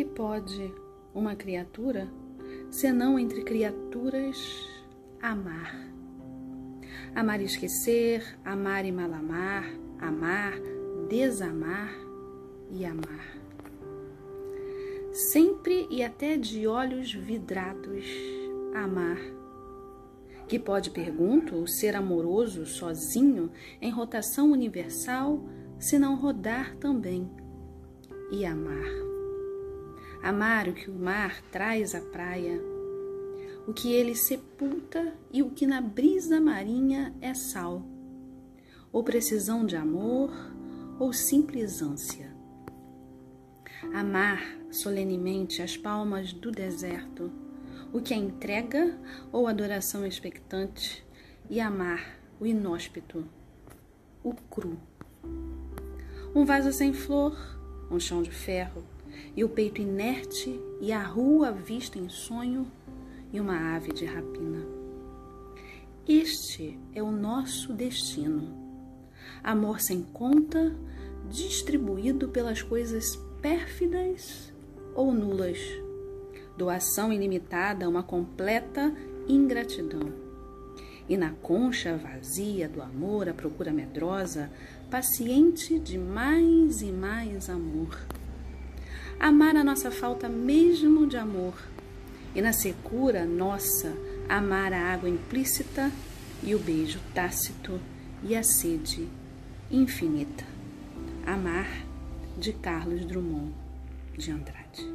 que pode uma criatura, senão entre criaturas, amar? Amar e esquecer, amar e malamar, amar, desamar e amar. Sempre e até de olhos vidrados, amar. Que pode, pergunto, ser amoroso sozinho em rotação universal, se não rodar também e amar. Amar o que o mar traz à praia, o que ele sepulta e o que na brisa marinha é sal, ou precisão de amor, ou simples ânsia. Amar solenemente as palmas do deserto, o que é entrega ou adoração expectante, e amar o inóspito, o cru. Um vaso sem flor, um chão de ferro, e o peito inerte, e a rua vista em sonho, e uma ave de rapina. Este é o nosso destino. Amor sem conta, distribuído pelas coisas pérfidas ou nulas. Doação ilimitada, uma completa ingratidão. E na concha vazia do amor, a procura medrosa, paciente de mais e mais amor. Amar a nossa falta mesmo de amor, e na secura nossa, amar a água implícita e o beijo tácito e a sede infinita. Amar de Carlos Drummond de Andrade.